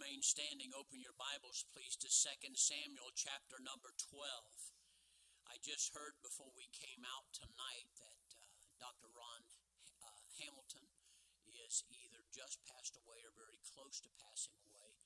remain standing, open your Bibles, please, to 2 Samuel chapter number 12. I just heard before we came out tonight that uh, Dr. Ron uh, Hamilton is either just passed away or very close to passing away.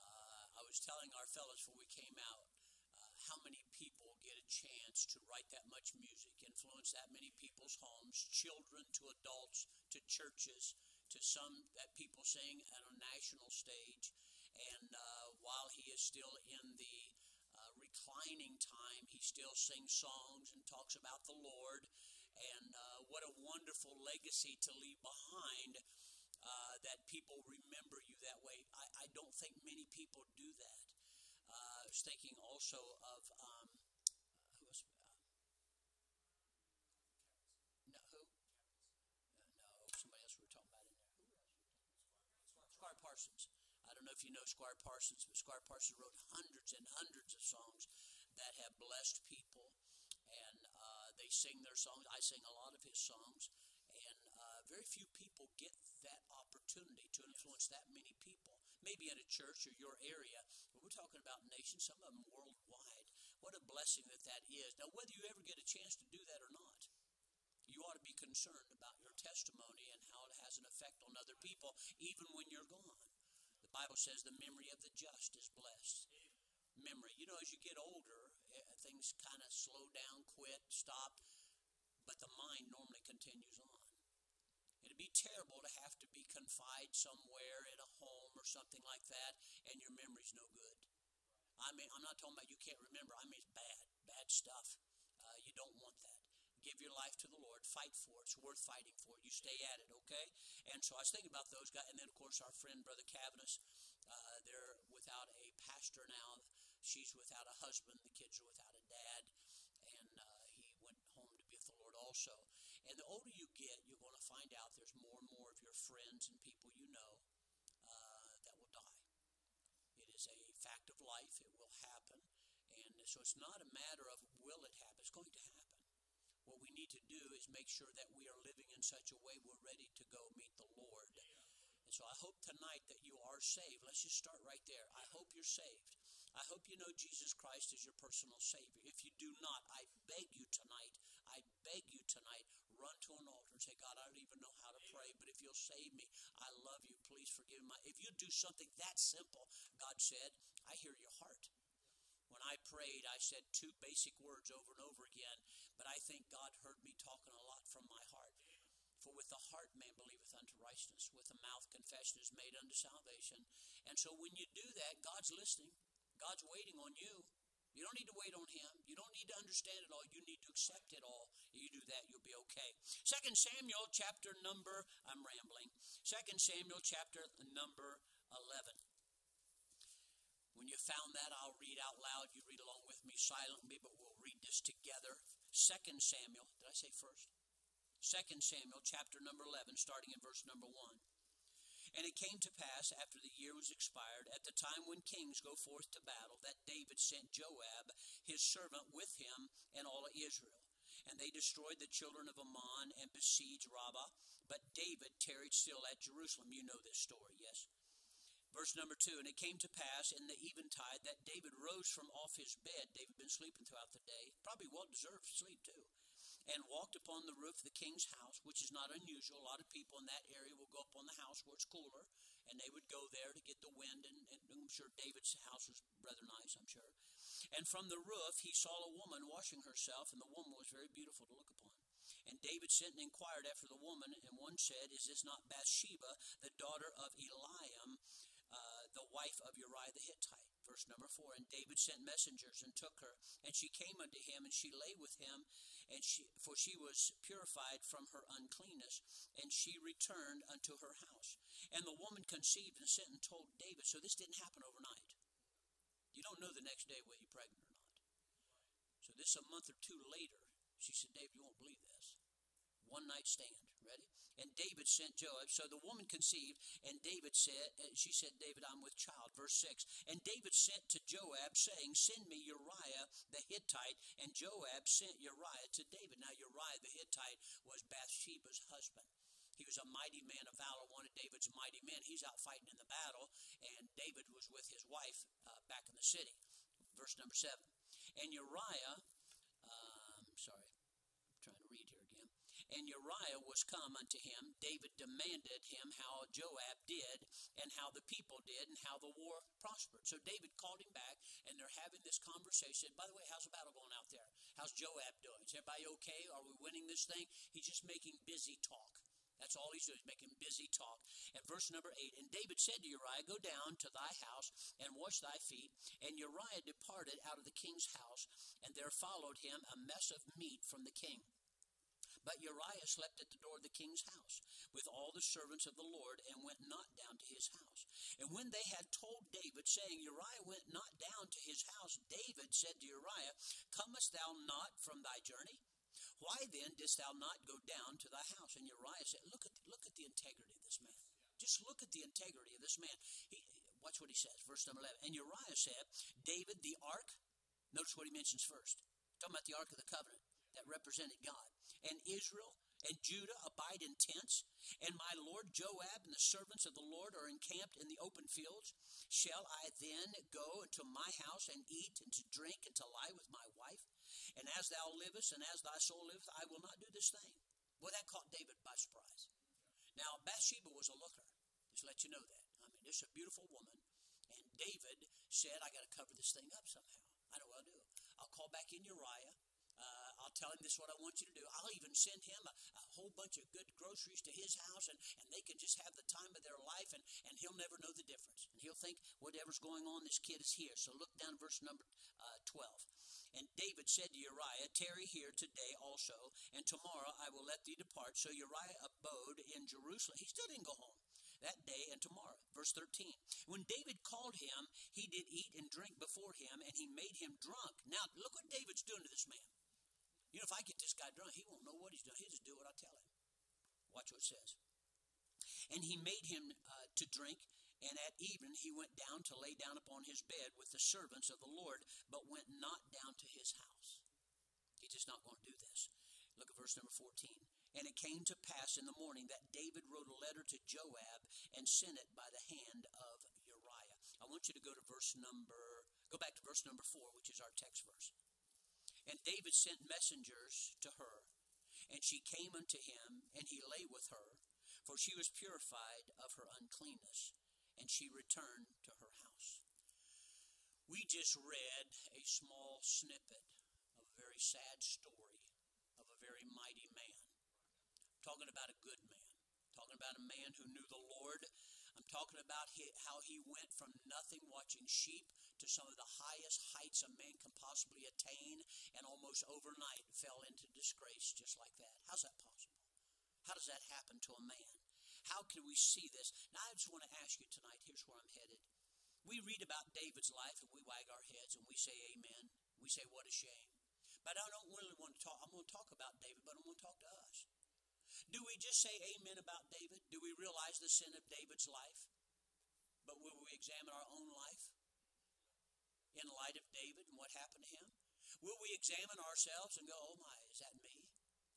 Uh, I was telling our fellows before we came out uh, how many people get a chance to write that much music, influence that many people's homes, children to adults to churches to some that people sing on a national stage. And uh, while he is still in the uh, reclining time, he still sings songs and talks about the Lord. And uh, what a wonderful legacy to leave behind uh, that people remember you that way. I, I, don't think many people do that. Uh, I was thinking also of um, Parsons. I don't know if you know Squire Parsons, but Squire Parsons wrote hundreds and hundreds of songs that have blessed people, and uh, they sing their songs. I sing a lot of his songs, and uh, very few people get that opportunity to influence that many people. Maybe in a church or your area, but we're talking about nations, some of them worldwide. What a blessing that that is. Now, whether you ever get a chance to do that or not, you ought to be concerned about your testimony and how it has an effect on other people, even when you're gone. The Bible says the memory of the just is blessed. Memory. You know, as you get older, eh, things kind of slow down, quit, stop, but the mind normally continues on. It'd be terrible to have to be confined somewhere in a home or something like that, and your memory's no good. I mean, I'm not talking about you can't remember. I mean, it's bad, bad stuff. Uh, you don't want that give your life to the Lord, fight for it. It's worth fighting for. You stay at it, okay? And so I was thinking about those guys. And then, of course, our friend, Brother Cavanis, uh, they're without a pastor now. She's without a husband. The kids are without a dad. And uh, he went home to be with the Lord also. And the older you get, you're going to find out there's more and more of your friends and people you know uh, that will die. It is a fact of life. It will happen. And so it's not a matter of will it happen. It's going to happen. What we need to do is make sure that we are living in such a way we're ready to go meet the Lord. And so I hope tonight that you are saved. Let's just start right there. I hope you're saved. I hope you know Jesus Christ as your personal Savior. If you do not, I beg you tonight, I beg you tonight, run to an altar and say, God, I don't even know how to pray, but if you'll save me, I love you. Please forgive me. If you do something that simple, God said, I hear your heart. When I prayed, I said two basic words over and over again, but I think God heard me talking a lot from my heart. For with the heart man believeth unto righteousness, with the mouth confession is made unto salvation. And so when you do that, God's listening. God's waiting on you. You don't need to wait on him. You don't need to understand it all. You need to accept it all. You do that, you'll be okay. Second Samuel chapter number, I'm rambling. Second Samuel chapter number 11. When you found that, I'll read out loud. You read along with me silently, but we'll read this together. Second Samuel, did I say first? Second Samuel, chapter number 11, starting in verse number 1. And it came to pass, after the year was expired, at the time when kings go forth to battle, that David sent Joab, his servant, with him and all Israel. And they destroyed the children of Ammon and besieged Rabbah. But David tarried still at Jerusalem. You know this story, yes? Verse number two, and it came to pass in the eventide that David rose from off his bed. David had been sleeping throughout the day, probably well deserved sleep too, and walked upon the roof of the king's house, which is not unusual. A lot of people in that area will go up on the house where it's cooler, and they would go there to get the wind. And, and I'm sure David's house was rather nice, I'm sure. And from the roof he saw a woman washing herself, and the woman was very beautiful to look upon. And David sent and inquired after the woman, and one said, Is this not Bathsheba, the daughter of Eliam, the wife of Uriah the Hittite. Verse number four. And David sent messengers and took her, and she came unto him, and she lay with him, and she for she was purified from her uncleanness, and she returned unto her house. And the woman conceived and sent and told David. So this didn't happen overnight. You don't know the next day whether you're pregnant or not. So this a month or two later, she said, David, you won't believe this. One night stand. Ready? And David sent Joab. So the woman conceived, and David said, she said, David, I'm with child. Verse 6. And David sent to Joab, saying, Send me Uriah the Hittite. And Joab sent Uriah to David. Now, Uriah the Hittite was Bathsheba's husband. He was a mighty man of valor, one of David's mighty men. He's out fighting in the battle, and David was with his wife uh, back in the city. Verse number seven. And Uriah, um, sorry, I'm trying to read here again. And Uriah was come unto him. David demanded him how Joab did, and how the people did, and how the war prospered. So David called him back, and they're having this conversation. By the way, how's the battle going out there? How's Joab doing? Is everybody okay? Are we winning this thing? He's just making busy talk. That's all he's doing, is making busy talk. And verse number eight, and David said to Uriah, Go down to thy house and wash thy feet. And Uriah departed out of the king's house, and there followed him a mess of meat from the king. But Uriah slept at the door of the king's house with all the servants of the Lord and went not down to his house. And when they had told David, saying, Uriah went not down to his house, David said to Uriah, Comest thou not from thy journey? Why then didst thou not go down to thy house? And Uriah said, Look at look at the integrity of this man. Just look at the integrity of this man. He, watch what he says, verse number eleven. And Uriah said, David, the ark. Notice what he mentions first. Talking about the ark of the covenant that represented God. And Israel and Judah abide in tents, and my lord Joab and the servants of the Lord are encamped in the open fields. Shall I then go into my house and eat and to drink and to lie with my wife? And as thou livest and as thy soul liveth, I will not do this thing. Well, that caught David by surprise. Now, Bathsheba was a looker. Just let you know that. I mean, this is a beautiful woman. And David said, I got to cover this thing up somehow. I know what I'll do. I'll call back in Uriah. Uh, I'll tell him this is what I want you to do. I'll even send him a, a whole bunch of good groceries to his house, and, and they can just have the time of their life, and, and he'll never know the difference. And he'll think whatever's going on, this kid is here. So look down verse number uh, 12. And David said to Uriah, Tarry here today also, and tomorrow I will let thee depart. So Uriah abode in Jerusalem. He still didn't go home that day and tomorrow. Verse 13. When David called him, he did eat and drink before him, and he made him drunk. Now, look what David's doing to this man. You know, if I get this guy drunk, he won't know what he's doing. He'll just do what I tell him. Watch what it says. And he made him uh, to drink, and at even he went down to lay down upon his bed with the servants of the Lord, but went not down to his house. He's just not going to do this. Look at verse number 14. And it came to pass in the morning that David wrote a letter to Joab and sent it by the hand of Uriah. I want you to go to verse number, go back to verse number 4, which is our text verse. And David sent messengers to her, and she came unto him, and he lay with her, for she was purified of her uncleanness and she returned to her house. We just read a small snippet of a very sad story of a very mighty man. Talking about a good man, talking about a man who knew the Lord. I'm talking about how he went from nothing watching sheep to some of the highest heights a man can possibly attain, and almost overnight fell into disgrace just like that. How's that possible? How does that happen to a man? How can we see this? Now, I just want to ask you tonight here's where I'm headed. We read about David's life and we wag our heads and we say amen. We say, what a shame. But I don't really want to talk. I'm going to talk about David, but I'm going to talk to us. Do we just say amen about David? Do we realize the sin of David's life? But will we examine our own life in light of David and what happened to him? Will we examine ourselves and go, oh my, is that me?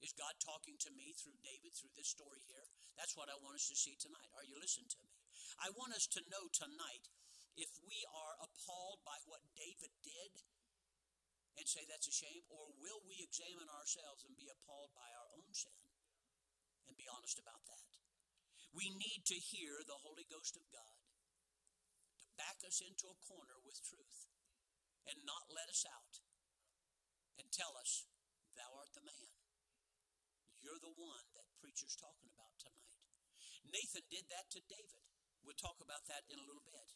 Is God talking to me through David, through this story here? That's what I want us to see tonight. Are you listening to me? I want us to know tonight if we are appalled by what David did and say that's a shame, or will we examine ourselves and be appalled by our own sin and be honest about that? We need to hear the Holy Ghost of God to back us into a corner with truth and not let us out and tell us, Thou art the man. You're the one that preacher's talking about tonight. Nathan did that to David. We'll talk about that in a little bit.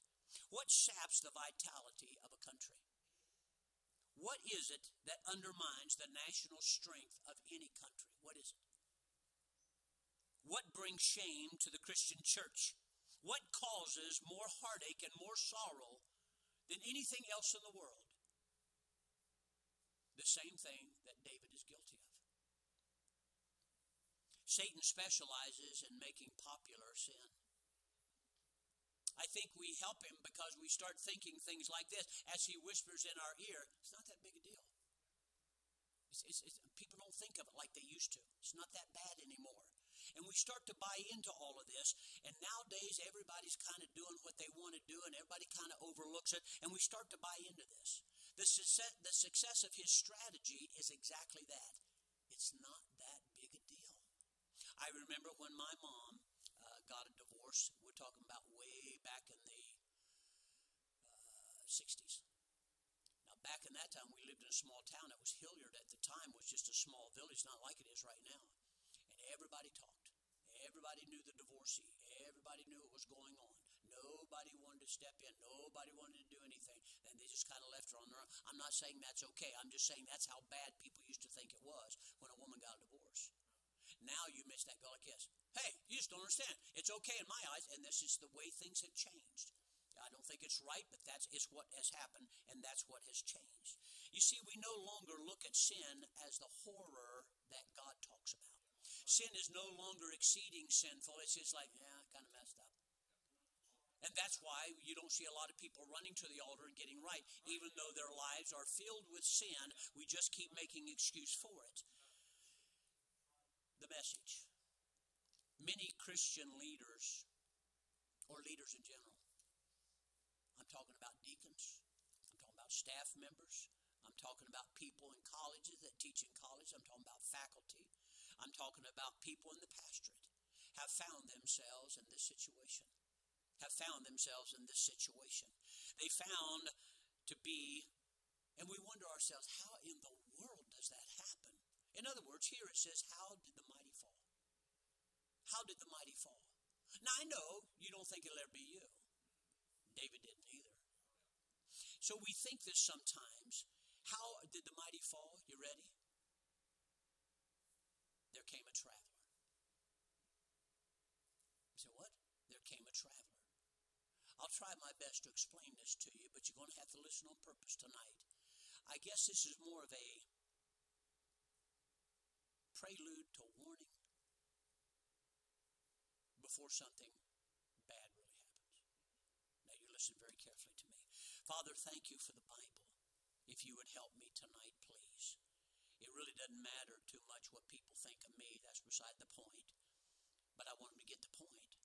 What saps the vitality of a country? What is it that undermines the national strength of any country? What is it? What brings shame to the Christian church? What causes more heartache and more sorrow than anything else in the world? The same thing that David is guilty of. Satan specializes in making popular sin. I think we help him because we start thinking things like this as he whispers in our ear. It's not that big a deal. It's, it's, it's, people don't think of it like they used to. It's not that bad anymore. And we start to buy into all of this. And nowadays, everybody's kind of doing what they want to do, and everybody kind of overlooks it. And we start to buy into this. The success, the success of his strategy is exactly that. It's not that big a deal. I remember when my mom uh, got a divorce. We're talking about way back in the uh, 60s. Now, back in that time, we lived in a small town. It was Hilliard at the time, was just a small village, not like it is right now. Everybody talked. Everybody knew the divorcee. Everybody knew what was going on. Nobody wanted to step in. Nobody wanted to do anything. And they just kind of left her on their own. I'm not saying that's okay. I'm just saying that's how bad people used to think it was when a woman got a divorce. Now you miss that like this. Hey, you just don't understand. It's okay in my eyes, and this is the way things have changed. I don't think it's right, but that's is what has happened, and that's what has changed. You see, we no longer look at sin as the horror that God talks about. Sin is no longer exceeding sinful. It's just like, yeah, I kind of messed up. And that's why you don't see a lot of people running to the altar and getting right, even though their lives are filled with sin. We just keep making excuse for it. The message. Many Christian leaders, or leaders in general, I'm talking about deacons, I'm talking about staff members, I'm talking about people in colleges that teach in college, I'm talking about faculty, I'm talking about people in the pastorate, have found themselves in this situation. Have found themselves in this situation. They found to be, and we wonder ourselves, how in the world does that happen? In other words, here it says, How did the mighty fall? How did the mighty fall? Now I know you don't think it'll ever be you. David didn't either. So we think this sometimes. How did the mighty fall? You ready? There came a traveler. You say, what? There came a traveler. I'll try my best to explain this to you, but you're going to have to listen on purpose tonight. I guess this is more of a prelude to warning before something bad really happens. Now you listen very carefully to me. Father, thank you for the Bible. If you would help me tonight, really doesn't matter too much what people think of me. That's beside the point. But I want them to get the point.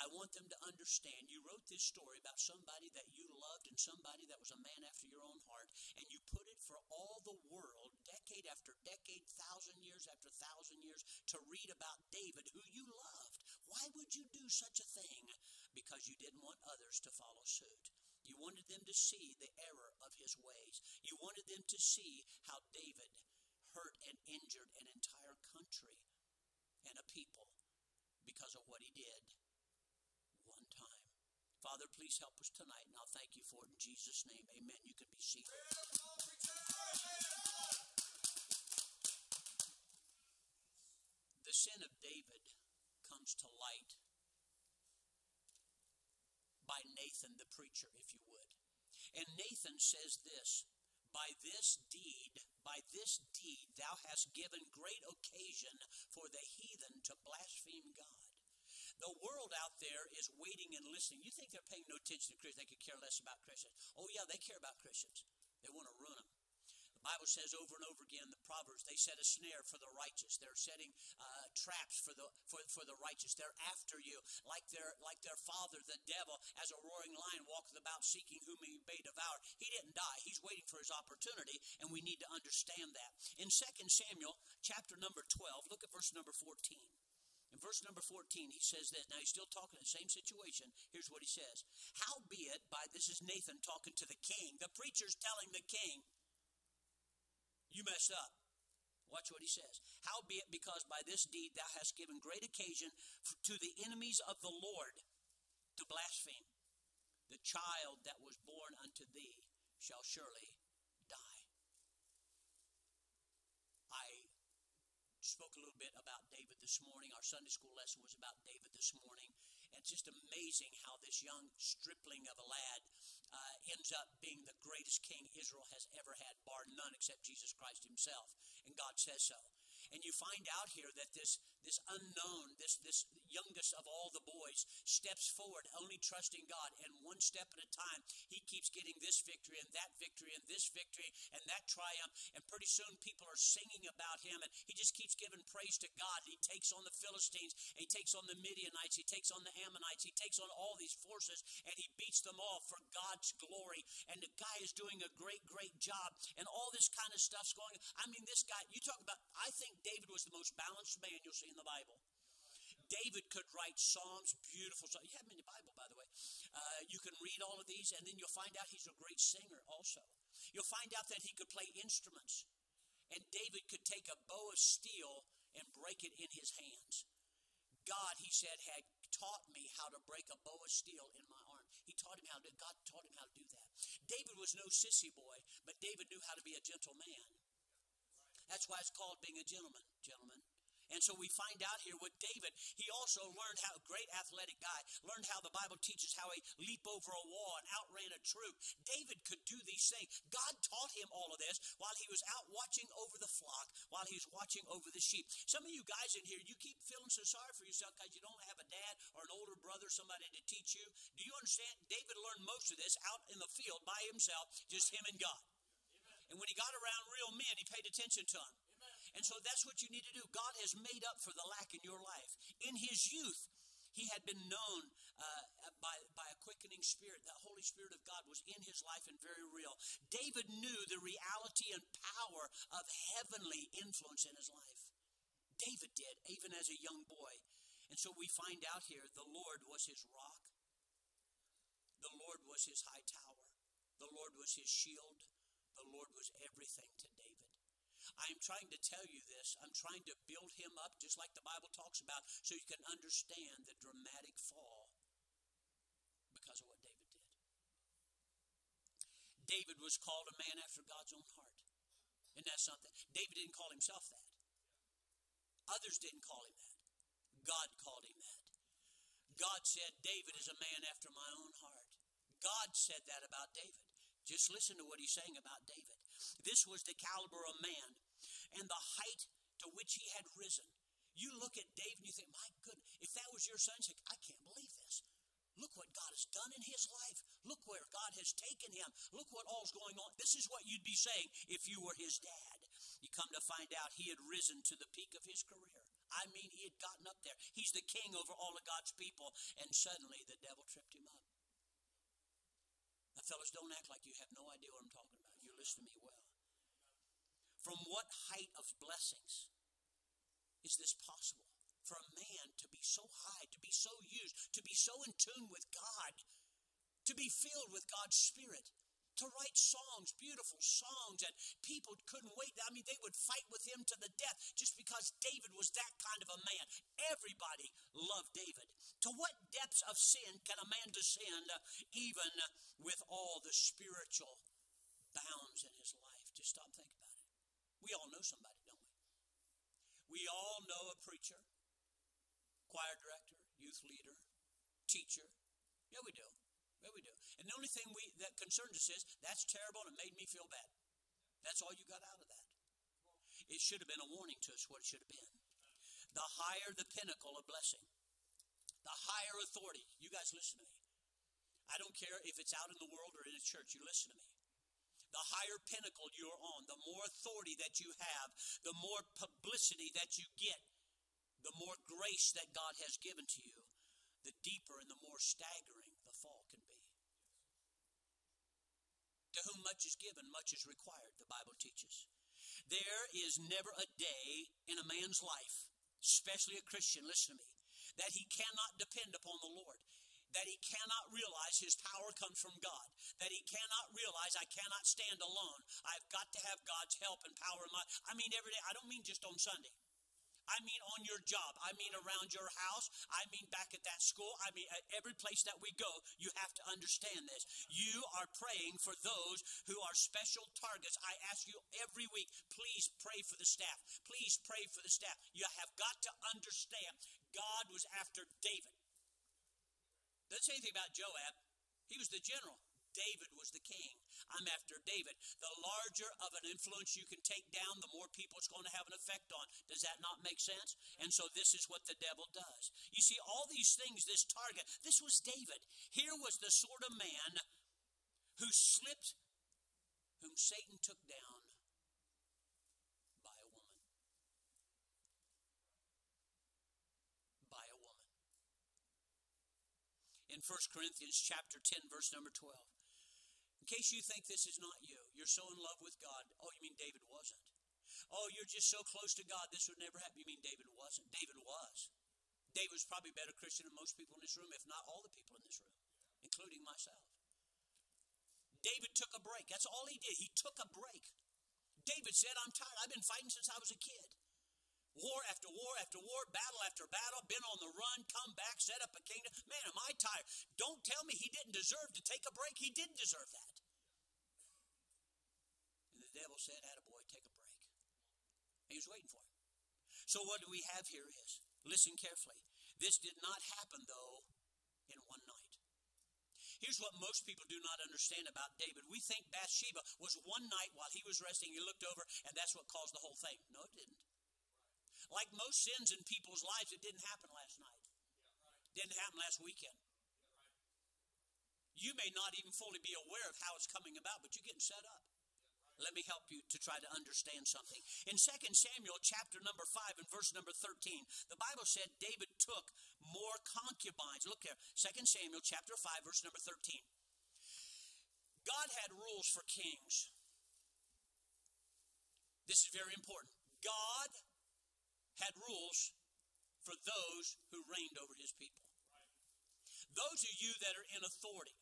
I want them to understand. You wrote this story about somebody that you loved and somebody that was a man after your own heart, and you put it for all the world, decade after decade, thousand years after thousand years, to read about David, who you loved. Why would you do such a thing? Because you didn't want others to follow suit. You wanted them to see the error of his ways. You wanted them to see how David hurt and injured an entire country and a people because of what he did one time. Father, please help us tonight, and I'll thank you for it in Jesus' name. Amen. You can be seated. The sin of David comes to light by Nathan the preacher, if you would. And Nathan says this by this deed, by this deed, thou hast given great occasion for the heathen to blaspheme God. The world out there is waiting and listening. You think they're paying no attention to Christians? They could care less about Christians. Oh, yeah, they care about Christians. They want to ruin them. Bible says over and over again the Proverbs, they set a snare for the righteous. They're setting uh, traps for the for, for the righteous. They're after you, like their like their father, the devil, as a roaring lion walketh about seeking whom he may devour. He didn't die. He's waiting for his opportunity, and we need to understand that. In 2 Samuel chapter number 12, look at verse number 14. In verse number 14, he says this. Now he's still talking the same situation. Here's what he says. Howbeit, by this is Nathan talking to the king. The preacher's telling the king, you messed up. Watch what he says. Howbeit, because by this deed thou hast given great occasion to the enemies of the Lord to blaspheme, the child that was born unto thee shall surely die. I spoke a little bit about David this morning. Our Sunday school lesson was about David this morning. And it's just amazing how this young stripling of a lad uh, ends up being the greatest king Israel has ever had, bar none except Jesus Christ himself. And God says so. And you find out here that this, this unknown, this this youngest of all the boys, steps forward, only trusting God, and one step at a time, he keeps getting this victory and that victory and this victory and that triumph, and pretty soon people are singing about him, and he just keeps giving praise to God. He takes on the Philistines, he takes on the Midianites, he takes on the Ammonites, he takes on all these forces, and he beats them all for God's glory. And the guy is doing a great, great job, and all this kind of stuff's going. I mean, this guy. You talk about. I think David was the most balanced man you'll see in the Bible. David could write psalms, beautiful psalms. You have them in the Bible, by the way. Uh, you can read all of these, and then you'll find out he's a great singer also. You'll find out that he could play instruments. And David could take a bow of steel and break it in his hands. God, he said, had taught me how to break a bow of steel in my arm. He taught him how to, God taught him how to do that. David was no sissy boy, but David knew how to be a gentle man. That's why it's called being a gentleman, gentlemen. And so we find out here with David, he also learned how, great athletic guy, learned how the Bible teaches how he leap over a wall and outran a troop. David could do these things. God taught him all of this while he was out watching over the flock, while he was watching over the sheep. Some of you guys in here, you keep feeling so sorry for yourself because you don't have a dad or an older brother, somebody to teach you. Do you understand? David learned most of this out in the field by himself, just him and God. And when he got around real men, he paid attention to them. And so that's what you need to do. God has made up for the lack in your life. In his youth, he had been known uh, by, by a quickening spirit. The Holy Spirit of God was in his life and very real. David knew the reality and power of heavenly influence in his life. David did, even as a young boy. And so we find out here the Lord was his rock, the Lord was his high tower, the Lord was his shield, the Lord was everything to David. I'm trying to tell you this. I'm trying to build him up, just like the Bible talks about, so you can understand the dramatic fall because of what David did. David was called a man after God's own heart. Isn't that something? David didn't call himself that. Others didn't call him that. God called him that. God said, David is a man after my own heart. God said that about David. Just listen to what he's saying about David. This was the caliber of man and the height to which he had risen. You look at David and you think, my goodness, if that was your son, I can't believe this. Look what God has done in his life. Look where God has taken him. Look what all's going on. This is what you'd be saying if you were his dad. You come to find out he had risen to the peak of his career. I mean, he had gotten up there. He's the king over all of God's people, and suddenly the devil tripped him up. Now, fellas, don't act like you have no idea what I'm talking about. To me well. From what height of blessings is this possible? For a man to be so high, to be so used, to be so in tune with God, to be filled with God's Spirit, to write songs, beautiful songs, and people couldn't wait. I mean, they would fight with him to the death just because David was that kind of a man. Everybody loved David. To what depths of sin can a man descend, uh, even with all the spiritual bounds in his life? Just stop thinking about it. We all know somebody, don't we? We all know a preacher, choir director, youth leader, teacher. Yeah, we do. Yeah, we do. And the only thing we that concerns us is that's terrible and it made me feel bad. That's all you got out of that. It should have been a warning to us what it should have been. The higher the pinnacle of blessing, the higher authority. You guys listen to me. I don't care if it's out in the world or in a church, you listen to me. The higher pinnacle you're on, the more authority that you have, the more publicity that you get, the more grace that God has given to you, the deeper and the more staggering the fall can be. To whom much is given, much is required, the Bible teaches. There is never a day in a man's life, especially a Christian, listen to me, that he cannot depend upon the Lord that he cannot realize his power comes from God, that he cannot realize I cannot stand alone. I've got to have God's help and power in my I mean every day. I don't mean just on Sunday. I mean on your job. I mean around your house. I mean back at that school. I mean at every place that we go, you have to understand this. You are praying for those who are special targets. I ask you every week, please pray for the staff. Please pray for the staff. You have got to understand God was after David. Doesn't say anything about Joab. He was the general. David was the king. I'm after David. The larger of an influence you can take down, the more people it's going to have an effect on. Does that not make sense? And so this is what the devil does. You see, all these things, this target, this was David. Here was the sort of man who slipped, whom Satan took down by a woman. By a woman. In 1 Corinthians chapter 10, verse number 12 In case you think this is not you, you're so in love with God. Oh, you mean David wasn't? Oh, you're just so close to God, this would never happen. You mean David wasn't? David was. David was probably a better Christian than most people in this room, if not all the people in this room, including myself. David took a break. That's all he did. He took a break. David said, I'm tired. I've been fighting since I was a kid. War after war after war, battle after battle, been on the run, come back, set up a kingdom. Man, am I tired. Don't tell me he didn't deserve to take a break. He didn't deserve that. And the devil said, boy, take a break. He was waiting for him. So what do we have here is, listen carefully. This did not happen, though, in one night. Here's what most people do not understand about David. We think Bathsheba was one night while he was resting, he looked over, and that's what caused the whole thing. No, it didn't. Like most sins in people's lives, it didn't happen last night. Didn't happen last weekend. You may not even fully be aware of how it's coming about, but you're getting set up. Let me help you to try to understand something. In 2 Samuel chapter number 5 and verse number 13, the Bible said David took more concubines. Look here, 2 Samuel chapter 5 verse number 13. God had rules for kings. This is very important. God had rules for those who reigned over his people. Those of you that are in authority,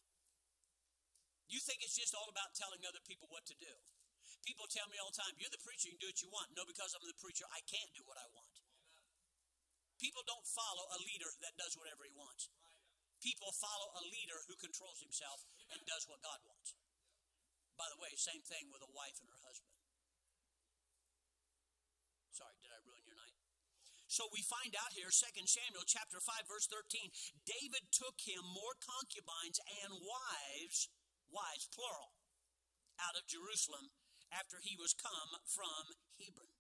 you think it's just all about telling other people what to do. People tell me all the time, You're the preacher, you can do what you want. No, because I'm the preacher, I can't do what I want. People don't follow a leader that does whatever he wants. People follow a leader who controls himself and does what God wants. By the way, same thing with a wife and her husband. Sorry, did I ruin your night? So we find out here, 2 Samuel chapter 5, verse 13, David took him more concubines and wives, wives, plural, out of Jerusalem after he was come from Hebron.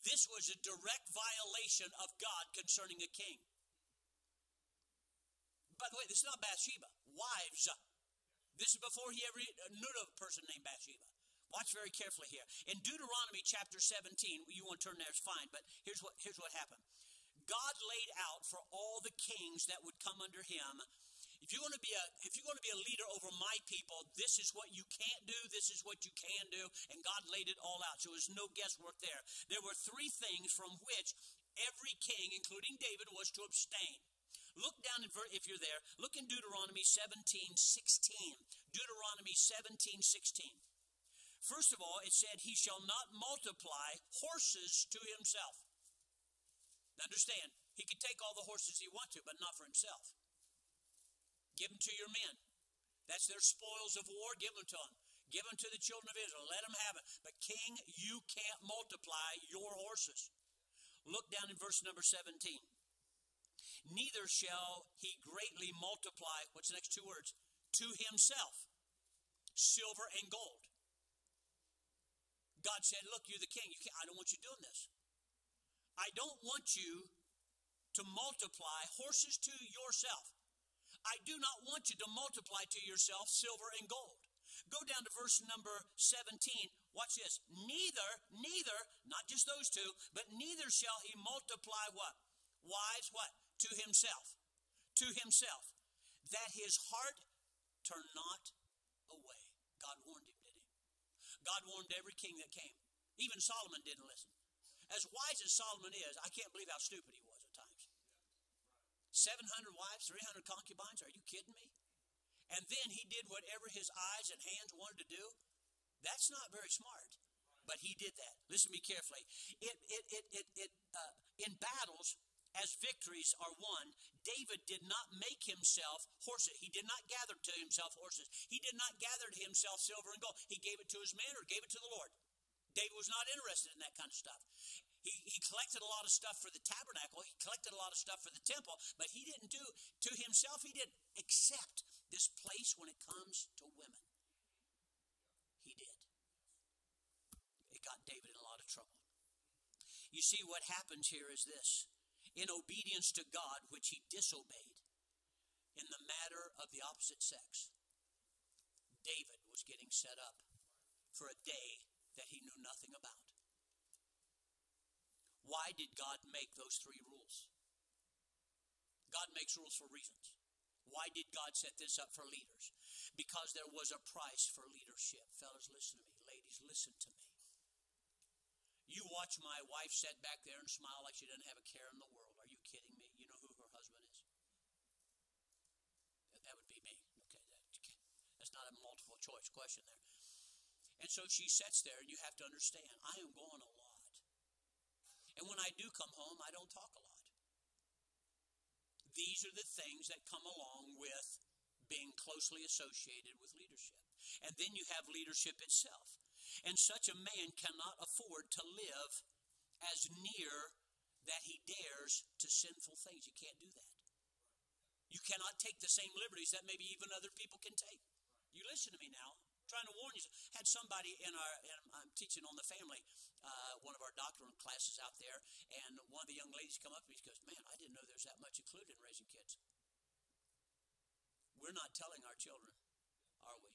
This was a direct violation of God concerning a king. By the way, this is not Bathsheba. Wives. This is before he ever knew of a person named Bathsheba. Watch very carefully here. In Deuteronomy chapter 17, you want to turn there, it's fine, but here's what, here's what happened. God laid out for all the kings that would come under him if you're going to be a if you're going to be a leader over my people this is what you can't do this is what you can do and god laid it all out. So there's no guesswork there. There were three things from which every king including david was to abstain. Look down in if you're there look in deuteronomy 17 16 deuteronomy 17 16 First of all, it said, He shall not multiply horses to himself. Understand, he could take all the horses he wants to, but not for himself. Give them to your men. That's their spoils of war. Give them to them. Give them to the children of Israel. Let them have it. But, King, you can't multiply your horses. Look down in verse number 17. Neither shall he greatly multiply, what's the next two words? To himself, silver and gold. God said, Look, you're the king. You I don't want you doing this. I don't want you to multiply horses to yourself. I do not want you to multiply to yourself silver and gold. Go down to verse number 17. Watch this. Neither, neither, not just those two, but neither shall he multiply what? Wives, what? To himself. To himself. That his heart turn not away. God warned. God warned every king that came. Even Solomon didn't listen. As wise as Solomon is, I can't believe how stupid he was at times. 700 wives, 300 concubines, are you kidding me? And then he did whatever his eyes and hands wanted to do. That's not very smart, but he did that. Listen to me carefully. It, it, it, it, it uh, in battles, as victories are won, David did not make himself horses. He did not gather to himself horses. He did not gather to himself silver and gold. He gave it to his men or gave it to the Lord. David was not interested in that kind of stuff. He, he collected a lot of stuff for the tabernacle, he collected a lot of stuff for the temple, but he didn't do to himself, he didn't accept this place when it comes to women. He did. It got David in a lot of trouble. You see, what happens here is this in obedience to God, which he disobeyed in the matter of the opposite sex, David was getting set up for a day that he knew nothing about. Why did God make those three rules? God makes rules for reasons. Why did God set this up for leaders? Because there was a price for leadership. Fellas, listen to me. Ladies, listen to me. You watch my wife sit back there and smile like she doesn't have a care in the world. Are you kidding me? You know who her husband is? That would be me. Okay, that's a multiple choice question there. And so she sits there, and you have to understand, I am going a lot. And when I do come home, I don't talk a lot. These are the things that come along with being closely associated with leadership. And then you have leadership itself. And such a man cannot afford to live as near that he dares to sinful things. You can't do that. You cannot take the same liberties that maybe even other people can take. You listen to me now. I'm trying to warn you. Had somebody in our, I'm teaching on the family, uh, one of our doctoral classes out there, and one of the young ladies come up to me and goes, "Man, I didn't know there's that much included in raising kids." We're not telling our children, are we?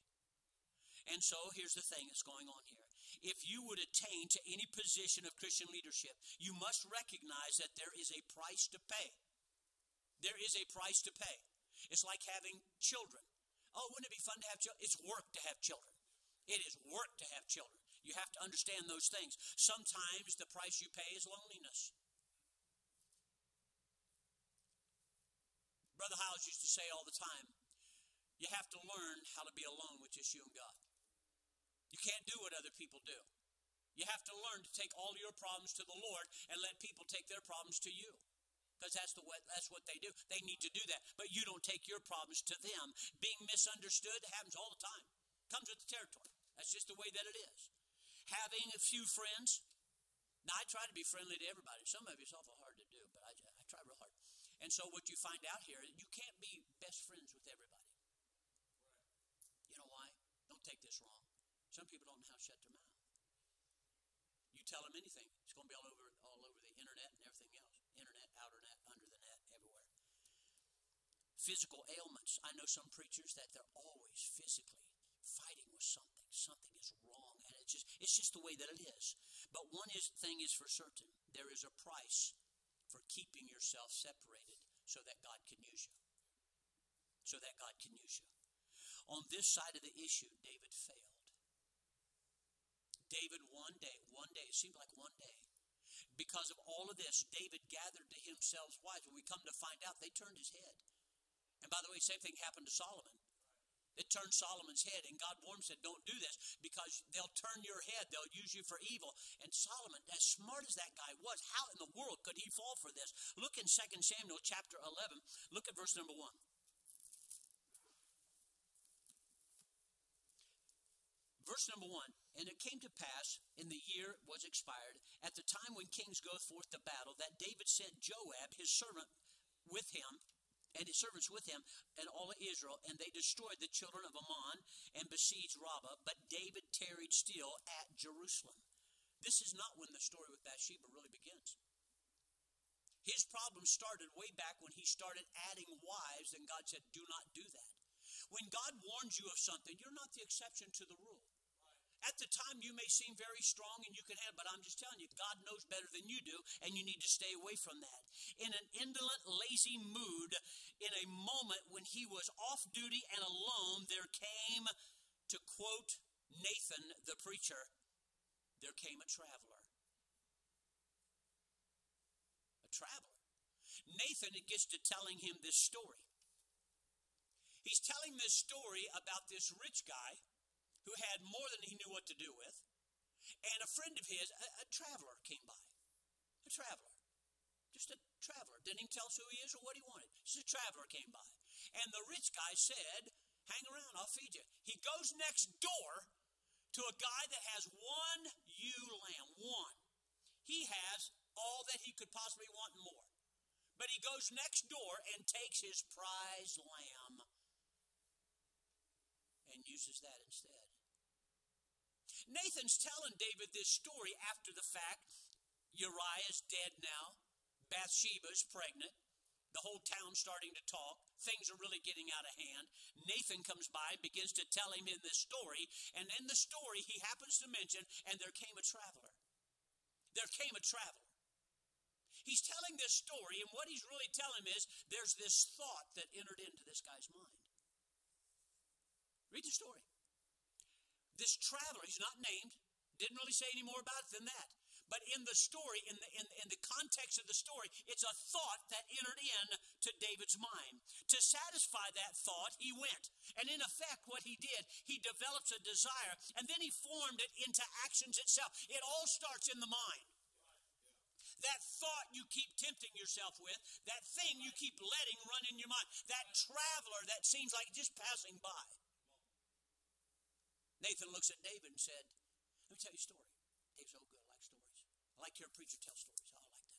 And so here's the thing that's going on here. If you would attain to any position of Christian leadership, you must recognize that there is a price to pay. There is a price to pay. It's like having children. Oh, wouldn't it be fun to have children? It's work to have children. It is work to have children. You have to understand those things. Sometimes the price you pay is loneliness. Brother Howes used to say all the time, you have to learn how to be alone with just you and God. You can't do what other people do. You have to learn to take all your problems to the Lord and let people take their problems to you. Because that's the way, that's what they do. They need to do that. But you don't take your problems to them. Being misunderstood happens all the time. Comes with the territory. That's just the way that it is. Having a few friends. Now I try to be friendly to everybody. Some of you it's awful hard to do, but I, I try real hard. And so what you find out here, you can't be best friends with everybody. You know why? Don't take this wrong. Some people don't know how to shut their mouth. You tell them anything, it's going to be all over all over the internet and everything else. Outer net, under the net, everywhere. Physical ailments. I know some preachers that they're always physically fighting with something. Something is wrong, and it's just it's just the way that it is. But one is, thing is for certain: there is a price for keeping yourself separated so that God can use you. So that God can use you. On this side of the issue, David failed. David one day, one day, it seemed like one day, because of all of this, David gathered to himself wives. When we come to find out, they turned his head. And by the way, same thing happened to Solomon. It turned Solomon's head, and God warned him, said, Don't do this because they'll turn your head. They'll use you for evil. And Solomon, as smart as that guy was, how in the world could he fall for this? Look in 2 Samuel chapter 11. Look at verse number 1. Verse number 1 and it came to pass in the year it was expired, at the time when kings go forth to battle, that David sent Joab, his servant, with him, and his servants with him, and all of Israel, and they destroyed the children of Ammon and besieged Rabbah. But David tarried still at Jerusalem. This is not when the story with Bathsheba really begins. His problem started way back when he started adding wives, and God said, Do not do that. When God warns you of something, you're not the exception to the rule. At the time, you may seem very strong and you can have, but I'm just telling you, God knows better than you do, and you need to stay away from that. In an indolent, lazy mood, in a moment when he was off duty and alone, there came, to quote Nathan the preacher, there came a traveler. A traveler. Nathan gets to telling him this story. He's telling this story about this rich guy who had more than he knew what to do with, and a friend of his, a, a traveler, came by. A traveler. Just a traveler. Didn't even tell us who he is or what he wanted. Just a traveler came by. And the rich guy said, Hang around, I'll feed you. He goes next door to a guy that has one ewe lamb, one. He has all that he could possibly want and more. But he goes next door and takes his prize lamb and uses that instead. Nathan's telling David this story after the fact. Uriah is dead now. Bathsheba is pregnant. The whole town's starting to talk. Things are really getting out of hand. Nathan comes by, begins to tell him in this story, and in the story he happens to mention, and there came a traveler. There came a traveler. He's telling this story, and what he's really telling is there's this thought that entered into this guy's mind. Read the story. This traveler, he's not named, didn't really say any more about it than that. But in the story, in the, in, in, the context of the story, it's a thought that entered in to David's mind. To satisfy that thought, he went. And in effect, what he did, he develops a desire, and then he formed it into actions itself. It all starts in the mind. That thought you keep tempting yourself with, that thing you keep letting run in your mind, that traveler that seems like just passing by. Nathan looks at David and said, Let me tell you a story. David's so good. I like stories. I like to hear a preacher tell stories. I like that.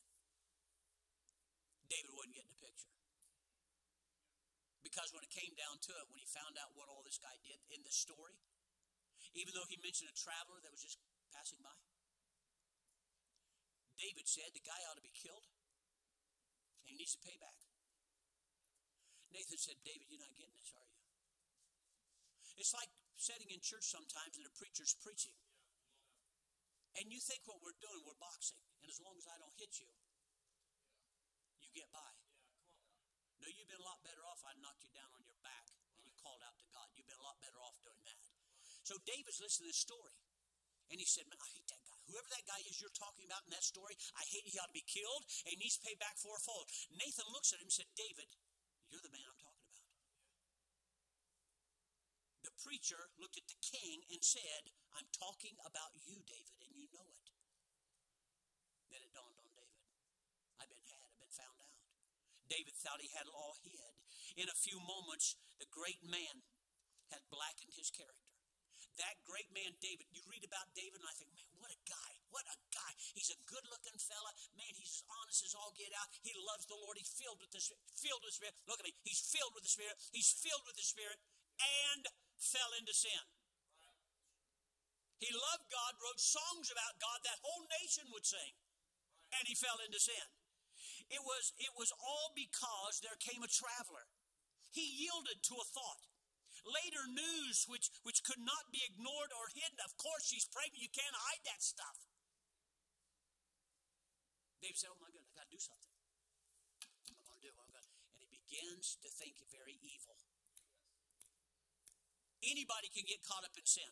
David wasn't getting the picture. Because when it came down to it, when he found out what all this guy did in the story, even though he mentioned a traveler that was just passing by, David said the guy ought to be killed and he needs to pay back. Nathan said, David, you're not getting this, are you? It's like sitting in church sometimes and a preacher's preaching. And you think what we're doing, we're boxing. And as long as I don't hit you, you get by. No, you've been a lot better off. I knocked you down on your back and you called out to God. You've been a lot better off doing that. So David's listening to this story. And he said, Man, I hate that guy. Whoever that guy is you're talking about in that story, I hate he ought to be killed and he needs to pay back fourfold. Nathan looks at him and said, David, you're the man I'm talking preacher looked at the king and said, I'm talking about you, David, and you know it. Then it dawned on David. I've been had, I've been found out. David thought he had it all hid. In a few moments, the great man had blackened his character. That great man, David, you read about David, and I think, man, what a guy. What a guy. He's a good looking fella. Man, he's honest as all get out. He loves the Lord. He's filled with the filled with the Spirit. Look at me. He's filled with the Spirit. He's filled with the Spirit. And fell into sin. He loved God, wrote songs about God that whole nation would sing, and he fell into sin. It was, it was all because there came a traveler. He yielded to a thought. Later news, which, which could not be ignored or hidden. Of course, she's pregnant. You can't hide that stuff. David said, Oh my goodness, I got to do something. Am going to do? I'm gonna... And he begins to think very evil. Anybody can get caught up in sin.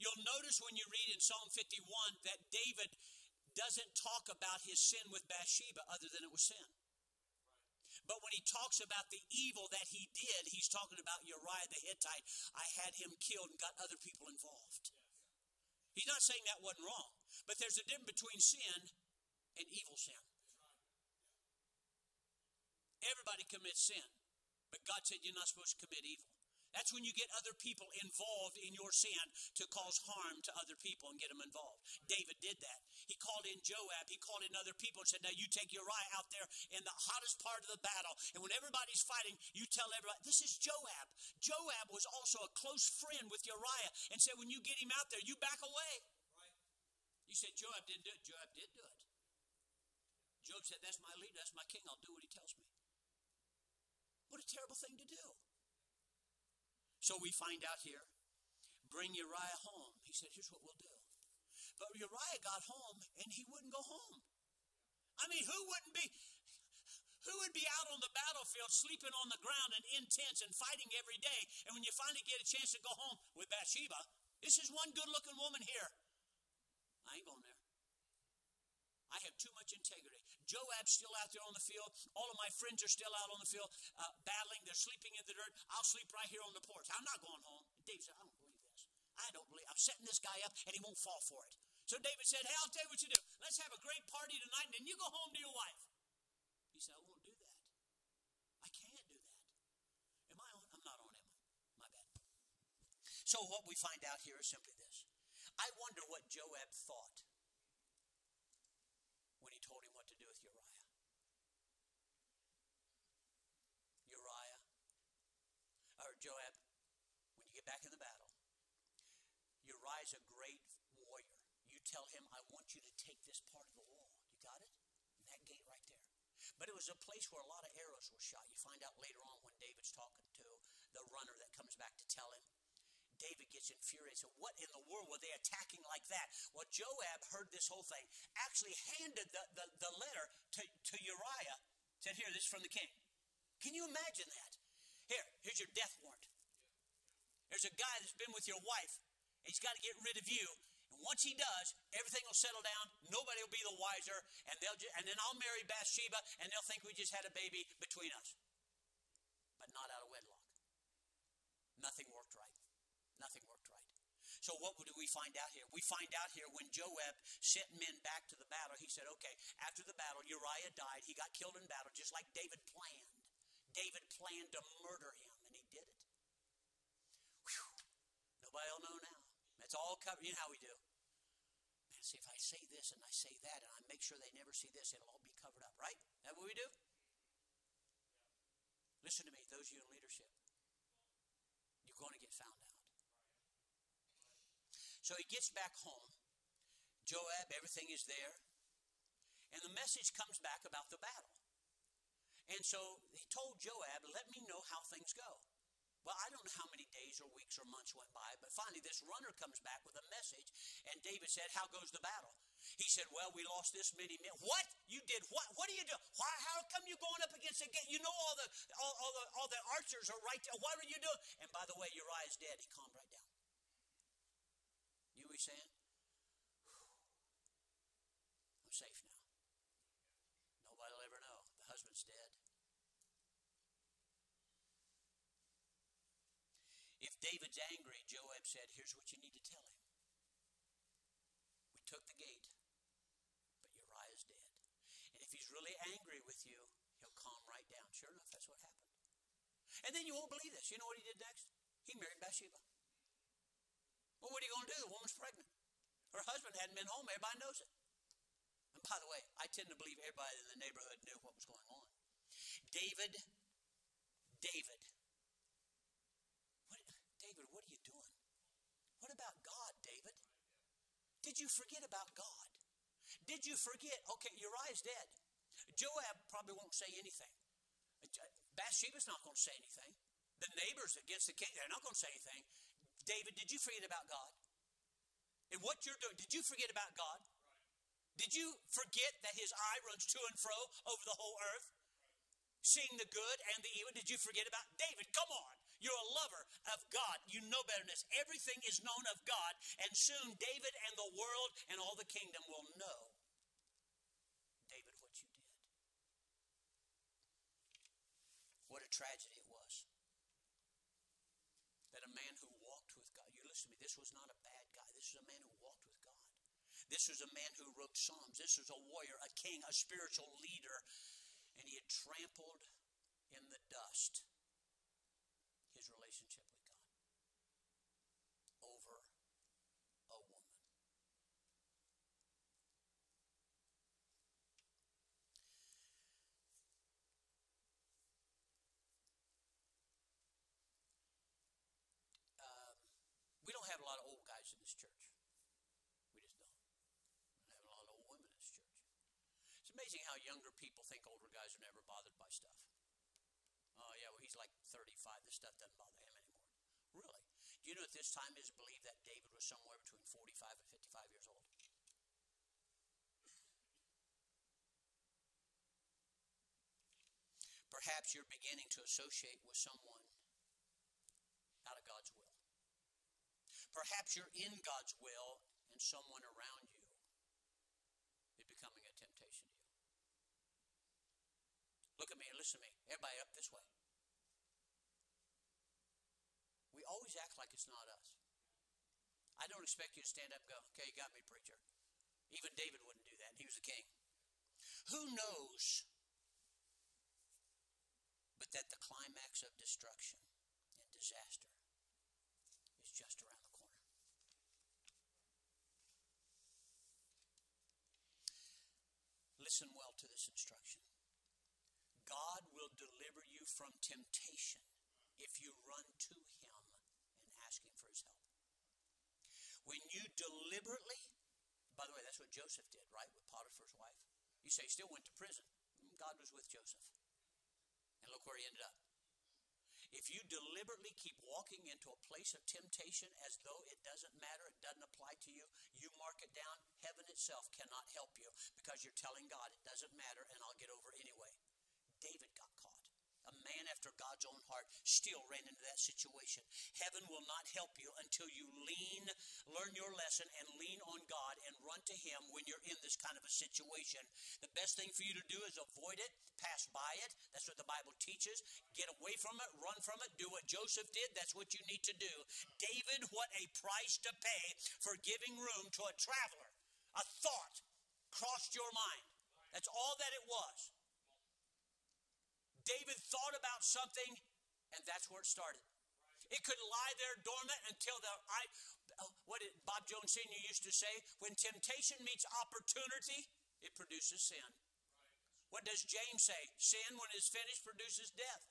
You'll notice when you read in Psalm 51 that David doesn't talk about his sin with Bathsheba other than it was sin. But when he talks about the evil that he did, he's talking about Uriah the Hittite. I had him killed and got other people involved. He's not saying that wasn't wrong, but there's a difference between sin and evil sin. Everybody commits sin, but God said you're not supposed to commit evil. That's when you get other people involved in your sin to cause harm to other people and get them involved. David did that. He called in Joab, he called in other people and said, Now you take Uriah out there in the hottest part of the battle. And when everybody's fighting, you tell everybody, This is Joab. Joab was also a close friend with Uriah and said, When you get him out there, you back away. Right. You said, Joab didn't do it. Joab did do it. Joab said, That's my leader, that's my king. I'll do what he tells me. What a terrible thing to do. So we find out here bring Uriah home. He said, Here's what we'll do. But Uriah got home and he wouldn't go home. I mean, who wouldn't be who would be out on the battlefield sleeping on the ground and in tents and fighting every day? And when you finally get a chance to go home with Bathsheba, this is one good looking woman here. I ain't going there. I have too much integrity. Joab's still out there on the field. All of my friends are still out on the field uh, battling. They're sleeping in the dirt. I'll sleep right here on the porch. I'm not going home. David said, I don't believe this. I don't believe. I'm setting this guy up and he won't fall for it. So David said, Hey, I'll tell you what you do. Let's have a great party tonight and then you go home to your wife. He said, I won't do that. I can't do that. Am I on? I'm not on, am I? My bad. So, what we find out here is simply this I wonder what Joab thought when he told him what to do with Uriah. Uriah, or Joab, when you get back in the battle, Uriah's a great warrior. You tell him, I want you to take this part of the wall. You got it? That gate right there. But it was a place where a lot of arrows were shot. You find out later on when David's talking to the runner that comes back to tell him. David gets infuriated. So, what in the world were they attacking like that? Well, Joab heard this whole thing, actually handed the, the, the letter to, to Uriah, said, Here, this is from the king. Can you imagine that? Here, here's your death warrant. There's a guy that's been with your wife. And he's got to get rid of you. And once he does, everything will settle down. Nobody will be the wiser, and they'll and then I'll marry Bathsheba, and they'll think we just had a baby between us, but not out of wedlock. Nothing worked right. Nothing worked right. So what do we find out here? We find out here when Joab sent men back to the battle, he said, okay, after the battle, Uriah died. He got killed in battle, just like David planned. David planned to murder him, and he did it. Whew. Nobody will know now. That's all covered. You know how we do. Man, see, if I say this and I say that, and I make sure they never see this, it'll all be covered up, right? That what we do? Listen to me, those of you in leadership. You're going to get found out. So he gets back home. Joab, everything is there. And the message comes back about the battle. And so he told Joab, let me know how things go. Well, I don't know how many days or weeks or months went by, but finally this runner comes back with a message, and David said, How goes the battle? He said, Well, we lost this many men. What? You did what? What are you doing? Why how come you going up against the gate? You know all the all, all the all the archers are right there. What are you doing? And by the way, Uriah is dead. He calmed right down You what he's saying? I'm safe now. Nobody will ever know. The husband's dead. If David's angry, Joab said, Here's what you need to tell him. We took the gate, but Uriah's dead. And if he's really angry with you, he'll calm right down. Sure enough, that's what happened. And then you won't believe this. You know what he did next? He married Bathsheba. Well, what are you going to do? The woman's pregnant. Her husband hadn't been home. Everybody knows it. And by the way, I tend to believe everybody in the neighborhood knew what was going on. David, David, what, David, what are you doing? What about God, David? Did you forget about God? Did you forget? Okay, Uriah's dead. Joab probably won't say anything. Bathsheba's not going to say anything. The neighbors against the king, they're not going to say anything. David, did you forget about God? And what you're doing, did you forget about God? Did you forget that his eye runs to and fro over the whole earth? Seeing the good and the evil. Did you forget about David? Come on. You're a lover of God. You know better than this. Everything is known of God, and soon David and the world and all the kingdom will know, David, what you did. What a tragedy it was that a man who walked with God, you listen to me, this was not a bad guy. This was a man who walked with God. This was a man who wrote Psalms. This was a warrior, a king, a spiritual leader. And he had trampled in the dust his relationship with God over a woman. Um, we don't have a lot of old guys in this church. We just don't. We have a lot of old women in this church. It's amazing how younger people think older guys are never bothered by stuff. Oh, yeah, well, he's like 35. This stuff doesn't bother him anymore. Really? Do you know at this time it is believed that David was somewhere between 45 and 55 years old? Perhaps you're beginning to associate with someone out of God's will. Perhaps you're in God's will and someone around you is becoming a temptation to you. Look at me and listen to me. Everybody up this way. We always act like it's not us. I don't expect you to stand up and go, okay, you got me, preacher. Even David wouldn't do that. He was a king. Who knows but that the climax of destruction and disaster is just around the corner. Listen well to this instruction. God will deliver you from temptation if you run to Him and ask Him for His help. When you deliberately, by the way, that's what Joseph did, right, with Potiphar's wife. You say he still went to prison. God was with Joseph. And look where he ended up. If you deliberately keep walking into a place of temptation as though it doesn't matter, it doesn't apply to you, you mark it down, heaven itself cannot help you because you're telling God it doesn't matter and I'll get over anyway. A man after God's own heart, still ran into that situation. Heaven will not help you until you lean, learn your lesson, and lean on God and run to Him when you're in this kind of a situation. The best thing for you to do is avoid it, pass by it. That's what the Bible teaches. Get away from it, run from it, do what Joseph did. That's what you need to do. David, what a price to pay for giving room to a traveler. A thought crossed your mind. That's all that it was. David thought about something, and that's where it started. It could lie there dormant until the I. What did Bob Jones Sr. used to say? When temptation meets opportunity, it produces sin. What does James say? Sin, when it's finished, produces death.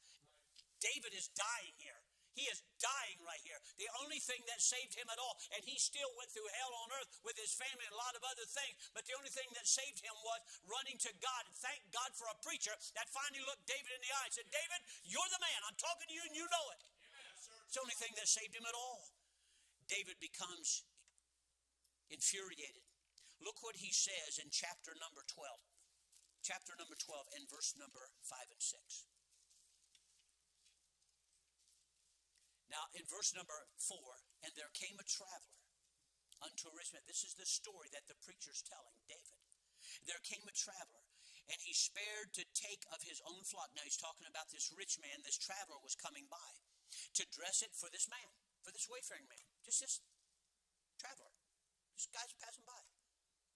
David is dying here. He is dying right here. The only thing that saved him at all, and he still went through hell on earth with his family and a lot of other things, but the only thing that saved him was running to God. And thank God for a preacher that finally looked David in the eye and said, David, you're the man. I'm talking to you and you know it. It's the only thing that saved him at all. David becomes infuriated. Look what he says in chapter number 12. Chapter number 12 and verse number 5 and 6. Now, in verse number four, and there came a traveler unto a rich man. This is the story that the preacher's telling David. There came a traveler, and he spared to take of his own flock. Now, he's talking about this rich man, this traveler was coming by to dress it for this man, for this wayfaring man. Just this traveler. This guy's passing by.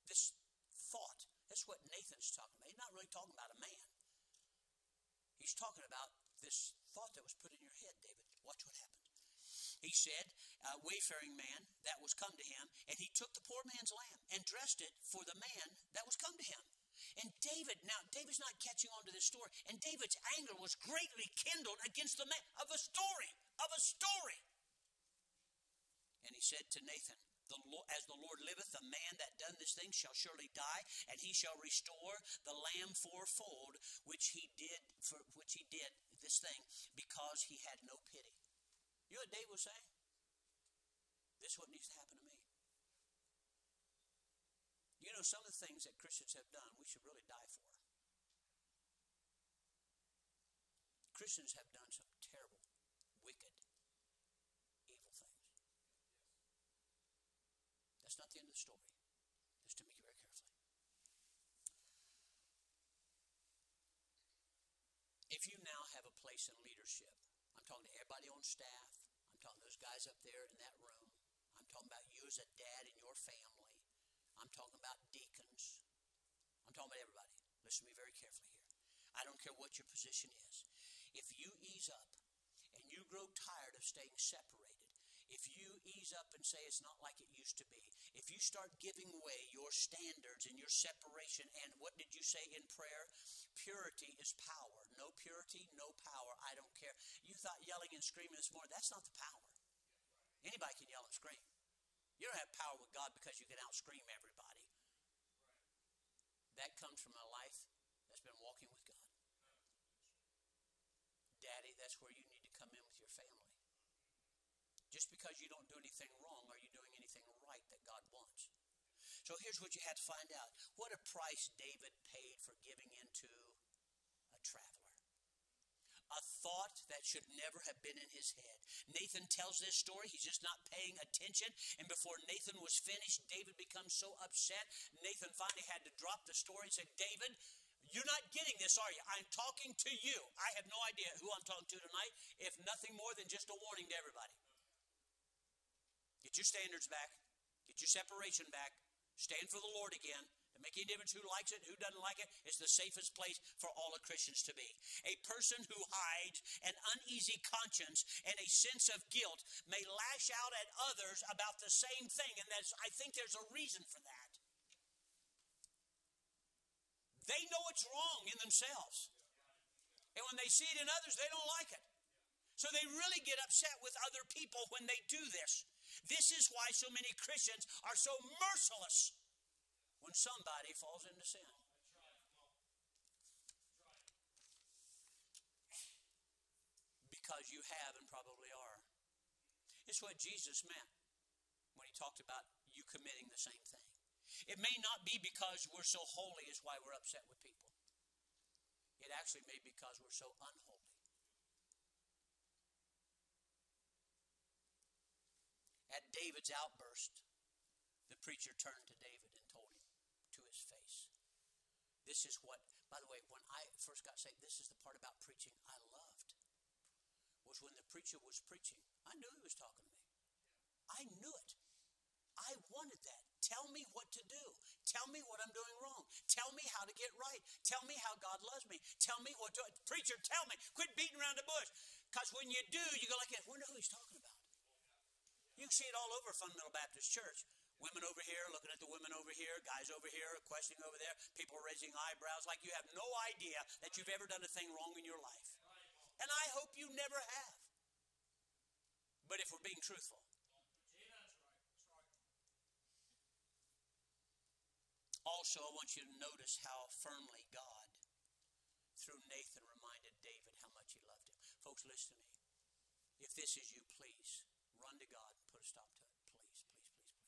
This thought. That's what Nathan's talking about. He's not really talking about a man. He's talking about this thought that was put in your head, David. Watch what happens he said, a wayfaring man that was come to him, and he took the poor man's lamb and dressed it for the man that was come to him. And David, now David's not catching on to this story, and David's anger was greatly kindled against the man of a story, of a story. And he said to Nathan, the as the Lord liveth, the man that done this thing shall surely die, and he shall restore the lamb fourfold, which he did for which he did this thing, because he had no pity. You know what Dave was saying? This is what needs to happen to me. You know, some of the things that Christians have done, we should really die for. Christians have done some terrible, wicked, evil things. That's not the end of the story. Just to make very carefully. If you now have a place in leadership, I'm talking to everybody on staff, I'm talking to those guys up there in that room. I'm talking about you as a dad in your family. I'm talking about deacons. I'm talking about everybody. Listen to me very carefully here. I don't care what your position is. If you ease up and you grow tired of staying separated, if you ease up and say it's not like it used to be, if you start giving away your standards and your separation, and what did you say in prayer? Purity is power. No purity, no power. I don't care. You thought yelling and screaming this morning, that's not the power. Anybody can yell and scream. You don't have power with God because you can out scream everybody. That comes from a life that's been walking with God. Daddy, that's where you need to come in with your family. Just because you don't do anything wrong, are you doing anything right that God wants? So here's what you had to find out. What a price David paid for giving into a traveler. A thought that should never have been in his head. Nathan tells this story. He's just not paying attention. And before Nathan was finished, David becomes so upset. Nathan finally had to drop the story and say, David, you're not getting this, are you? I'm talking to you. I have no idea who I'm talking to tonight, if nothing more than just a warning to everybody. Get your standards back. Get your separation back. Stand for the Lord again. And make any difference who likes it, who doesn't like it. It's the safest place for all of Christians to be. A person who hides an uneasy conscience and a sense of guilt may lash out at others about the same thing, and that's I think there's a reason for that. They know it's wrong in themselves. And when they see it in others, they don't like it. So they really get upset with other people when they do this. This is why so many Christians are so merciless when somebody falls into sin. Because you have and probably are. It's what Jesus meant when he talked about you committing the same thing. It may not be because we're so holy is why we're upset with people. It actually may be because we're so unholy. At David's outburst, the preacher turned to David and told him to his face. This is what, by the way, when I first got saved, this is the part about preaching I loved. Was when the preacher was preaching, I knew he was talking to me. I knew it. I wanted that. Tell me what to do. Tell me what I'm doing wrong. Tell me how to get right. Tell me how God loves me. Tell me what to. Preacher, tell me. Quit beating around the bush. Because when you do, you go like, I wonder who he's talking. You can see it all over Fundamental Baptist Church. Women over here looking at the women over here, guys over here questioning over there, people raising eyebrows like you have no idea that you've ever done a thing wrong in your life. And I hope you never have. But if we're being truthful, Also, I want you to notice how firmly God, through Nathan, reminded David how much he loved him. Folks, listen to me. If this is you, please run to God and put a stop to it. Please, please, please, please.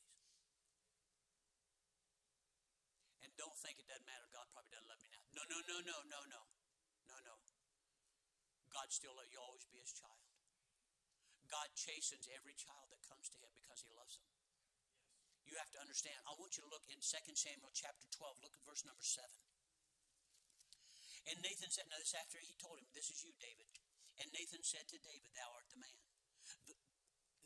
And don't think it doesn't matter. God probably doesn't love me now. No, no, no, no, no, no. No, no. God still let you always be his child. God chastens every child that comes to him because he loves them. You have to understand. I want you to look in 2 Samuel chapter 12. Look at verse number 7. And Nathan said, now this after he told him, This is you, David. And Nathan said to David, Thou art the man.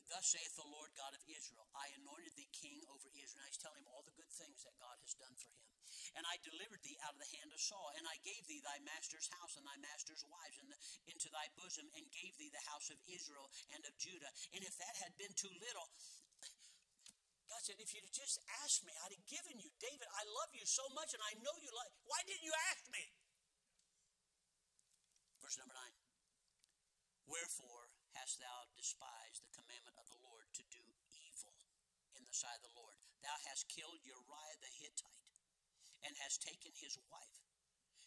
Thus saith the Lord God of Israel, I anointed thee king over Israel. And he's telling him all the good things that God has done for him. And I delivered thee out of the hand of Saul, and I gave thee thy master's house and thy master's wives the, into thy bosom, and gave thee the house of Israel and of Judah. And if that had been too little, God said, if you'd just asked me, I'd have given you. David, I love you so much, and I know you like. Why didn't you ask me? Verse number nine. Wherefore hast thou despised the commandment of the Lord to do evil in the sight of the Lord? Thou hast killed Uriah the Hittite, and hast taken his wife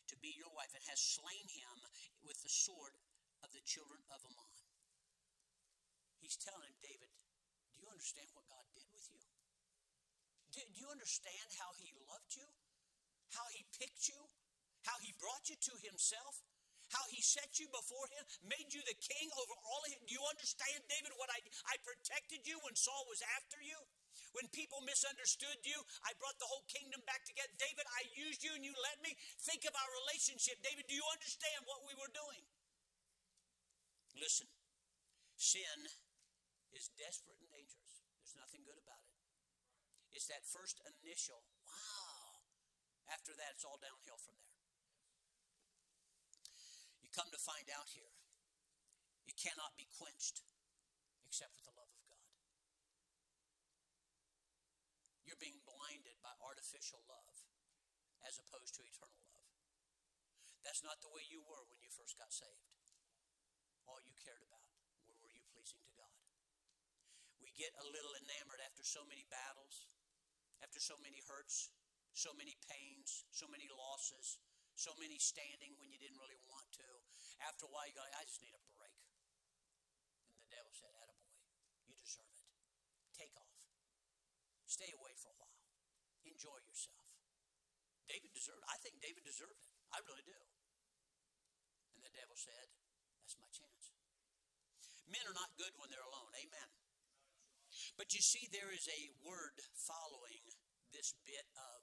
to be your wife, and hast slain him with the sword of the children of Ammon. He's telling him, David, do you understand what God did with you? Do, do you understand how He loved you? How He picked you? How He brought you to Himself? How he set you before him, made you the king over all of him. Do you understand, David, what I I protected you when Saul was after you? When people misunderstood you, I brought the whole kingdom back together. David, I used you and you let me. Think of our relationship. David, do you understand what we were doing? Listen, sin is desperate and dangerous. There's nothing good about it. It's that first initial, wow. After that, it's all downhill from there come to find out here, it cannot be quenched except with the love of God. You're being blinded by artificial love as opposed to eternal love. That's not the way you were when you first got saved. All you cared about were were you pleasing to God. We get a little enamored after so many battles, after so many hurts, so many pains, so many losses, so many standing when you didn't really want to. After a while, you go, I just need a break. And the devil said, Attaboy, you deserve it. Take off. Stay away for a while. Enjoy yourself. David deserved I think David deserved it. I really do. And the devil said, That's my chance. Men are not good when they're alone. Amen. But you see, there is a word following this bit of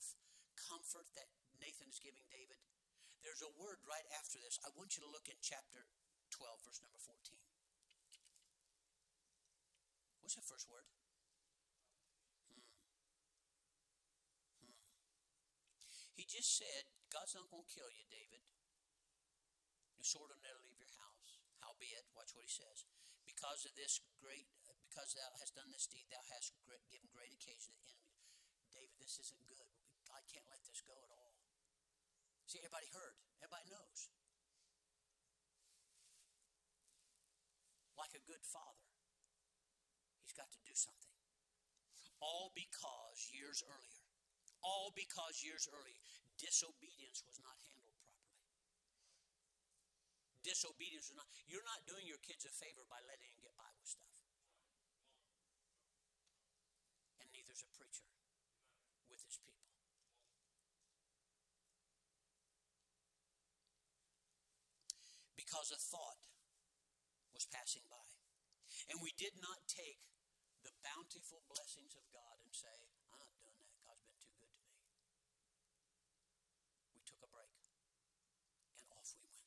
comfort that Nathan is giving David. There's a word right after this. I want you to look in chapter 12, verse number 14. What's the first word? Hmm. Hmm. He just said, God's not going to kill you, David. The sword will never leave your house. Howbeit, watch what he says. Because of this great, because thou hast done this deed, thou hast given great occasion to enemies. David, this isn't good. God can't let this go at all. See, everybody heard. Everybody knows. Like a good father, he's got to do something. All because years earlier, all because years earlier, disobedience was not handled properly. Disobedience was not, you're not doing your kids a favor by letting them get by with stuff. And neither's a preacher with his people. Because a thought was passing by. And we did not take the bountiful blessings of God and say, I'm not doing that. God's been too good to me. We took a break and off we went.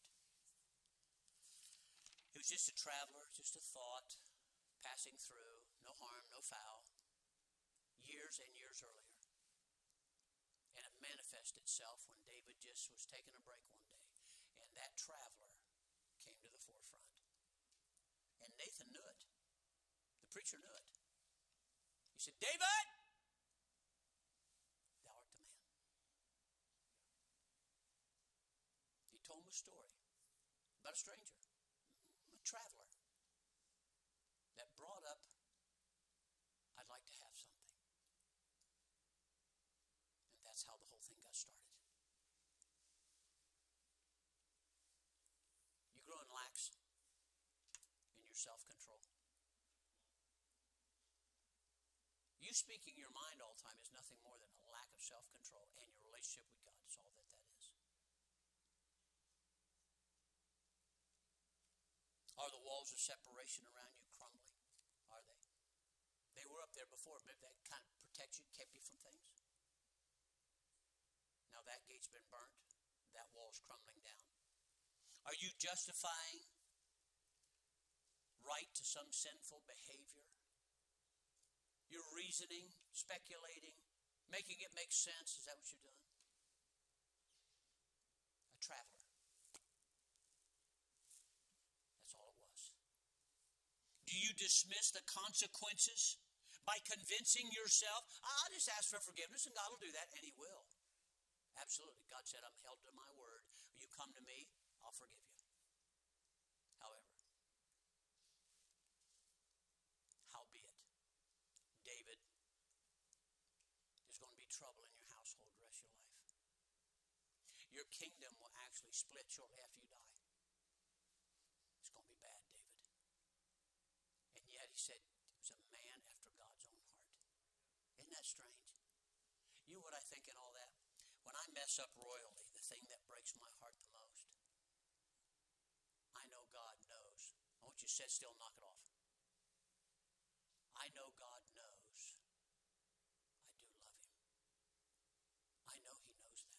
It was just a traveler, just a thought passing through, no harm, no foul, years and years earlier. And it manifested itself when David just was taking a break one day. And that traveler to the forefront. And Nathan knew it. The preacher knew it. He said, David, thou art the man. He told him a story about a stranger, a traveler, that brought up, I'd like to have something. And that's how the whole thing got started. You growing lax in your self control. You speaking your mind all the time is nothing more than a lack of self control and your relationship with God. It's all that that is. Are the walls of separation around you crumbling? Are they? They were up there before, but that kind of protects you, kept you from things. Now that gate's been burnt, that wall's crumbling down. Are you justifying right to some sinful behavior? You're reasoning, speculating, making it make sense. Is that what you're doing? A traveler. That's all it was. Do you dismiss the consequences by convincing yourself, I'll just ask for forgiveness and God will do that? And He will. Absolutely. God said, I'm held to my word. You come to me, I'll forgive you. However, howbeit, David, there's going to be trouble in your household the rest of your life. Your kingdom will actually split shortly after you die. It's going to be bad, David. And yet he said he was a man after God's own heart. Isn't that strange? You know what I think in all that? When I mess up royally, the thing that breaks my heart the most, I know God knows. I want you to sit still knock it off. I know God knows I do love Him. I know He knows that.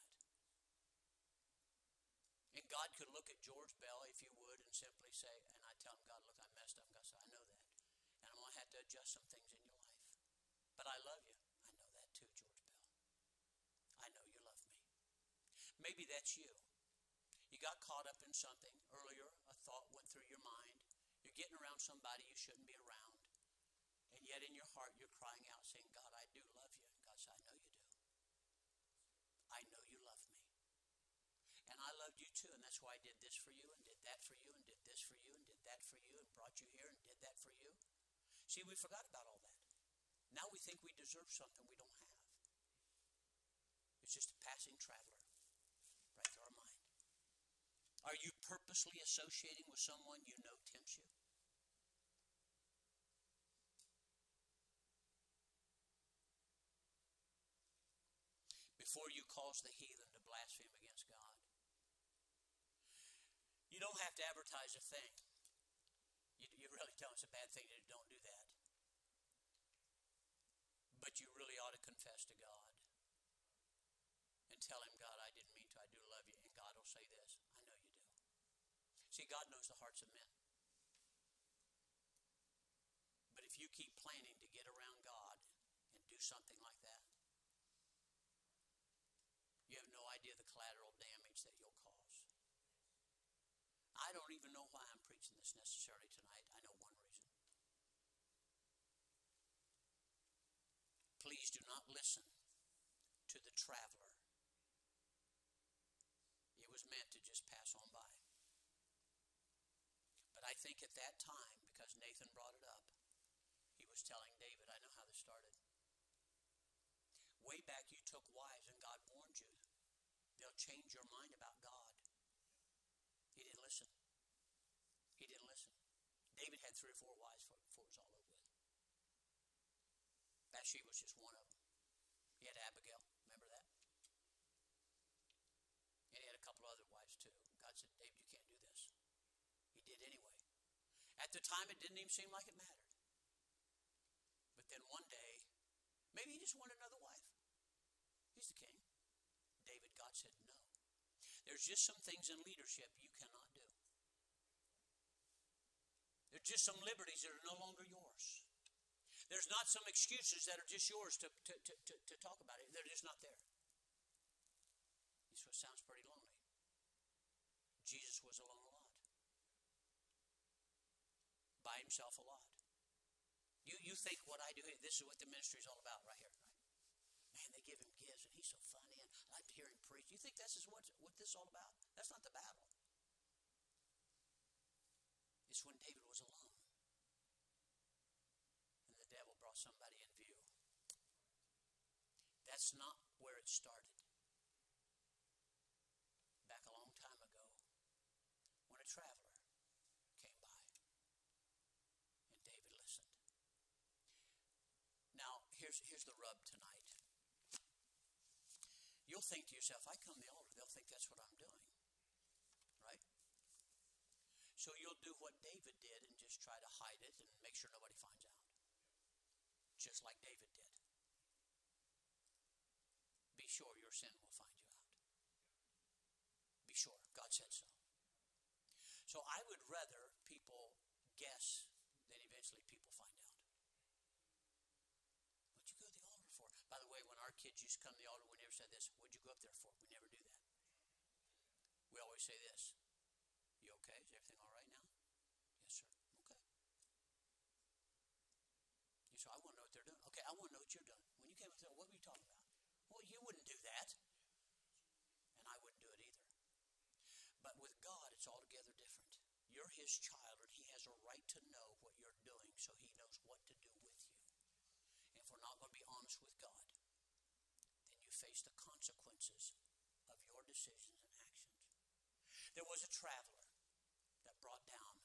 And God could look at George Bell, if you would, and simply say, and I tell him, God, look, I messed up. God said, I know that. And I'm going to have to adjust some things in your life. But I love you. I know that too, George Bell. I know you love me. Maybe that's you. You got caught up in something earlier, a thought went through your mind. You're getting around somebody you shouldn't be around. And yet in your heart, you're crying out, saying, God, I do love you. And God said, I know you do. I know you love me. And I loved you too, and that's why I did this for you, and did that for you, and did this for you, and did that for you, and brought you here, and did that for you. See, we forgot about all that. Now we think we deserve something we don't have. It's just a passing traveler right through our mind. Are you purposely associating with someone you know tempts you? Before you cause the heathen to blaspheme you don't have to advertise a thing. You, you really don't. It's a bad thing to don't do that. But you really ought to confess to God and tell Him, God, I didn't mean to. I do love you. And God will say this I know you do. See, God knows the hearts of men. But if you keep planning to get around God and do something like that, you have no idea the collateral damage that you'll cause. I don't even know why I'm preaching this necessarily tonight. I know one reason. Please do not listen to the traveler. It was meant to just pass on by. But I think at that time, because Nathan brought it up, he was telling David, I know how this started. Way back, you took wives, and God warned you. They'll change your mind about God. He didn't listen. David had three or four wives before it was all over with. Bathsheba was just one of them. He had Abigail. Remember that? And he had a couple other wives too. God said, David, you can't do this. He did anyway. At the time, it didn't even seem like it mattered. But then one day, maybe he just wanted another wife. He's the king. David, God said no. There's just some things in leadership you cannot. There's just some liberties that are no longer yours. There's not some excuses that are just yours to, to, to, to, to talk about it. They're just not there. It sounds pretty lonely. Jesus was alone a lot. By himself a lot. You, you think what I do, this is what the ministry is all about right here, right? Man, they give him gifts and he's so funny and I like to hear him preach. You think this is what, what this is all about? That's not the battle. It's when David was alone. And the devil brought somebody in view. That's not where it started. Back a long time ago, when a traveler came by and David listened. Now, here's, here's the rub tonight. You'll think to yourself, I come the altar, they'll think that's what I'm doing. Right? So you'll do what David did and just try to hide it and make sure nobody finds out. Just like David did. Be sure your sin will find you out. Be sure. God said so. So I would rather people guess than eventually people find out. What'd you go to the altar for? By the way, when our kids used to come to the altar, we never said this. What'd you go up there for? We never do that. We always say this. You okay? Is everything all right now? Yes, sir. Okay. You say, I want to know what they're doing. Okay, I want to know what you're doing. When you came up there, what were you talking about? Well, you wouldn't do that. And I wouldn't do it either. But with God, it's altogether different. You're His child, and He has a right to know what you're doing so He knows what to do with you. And if we're not going to be honest with God, then you face the consequences of your decisions and actions. There was a traveler that brought down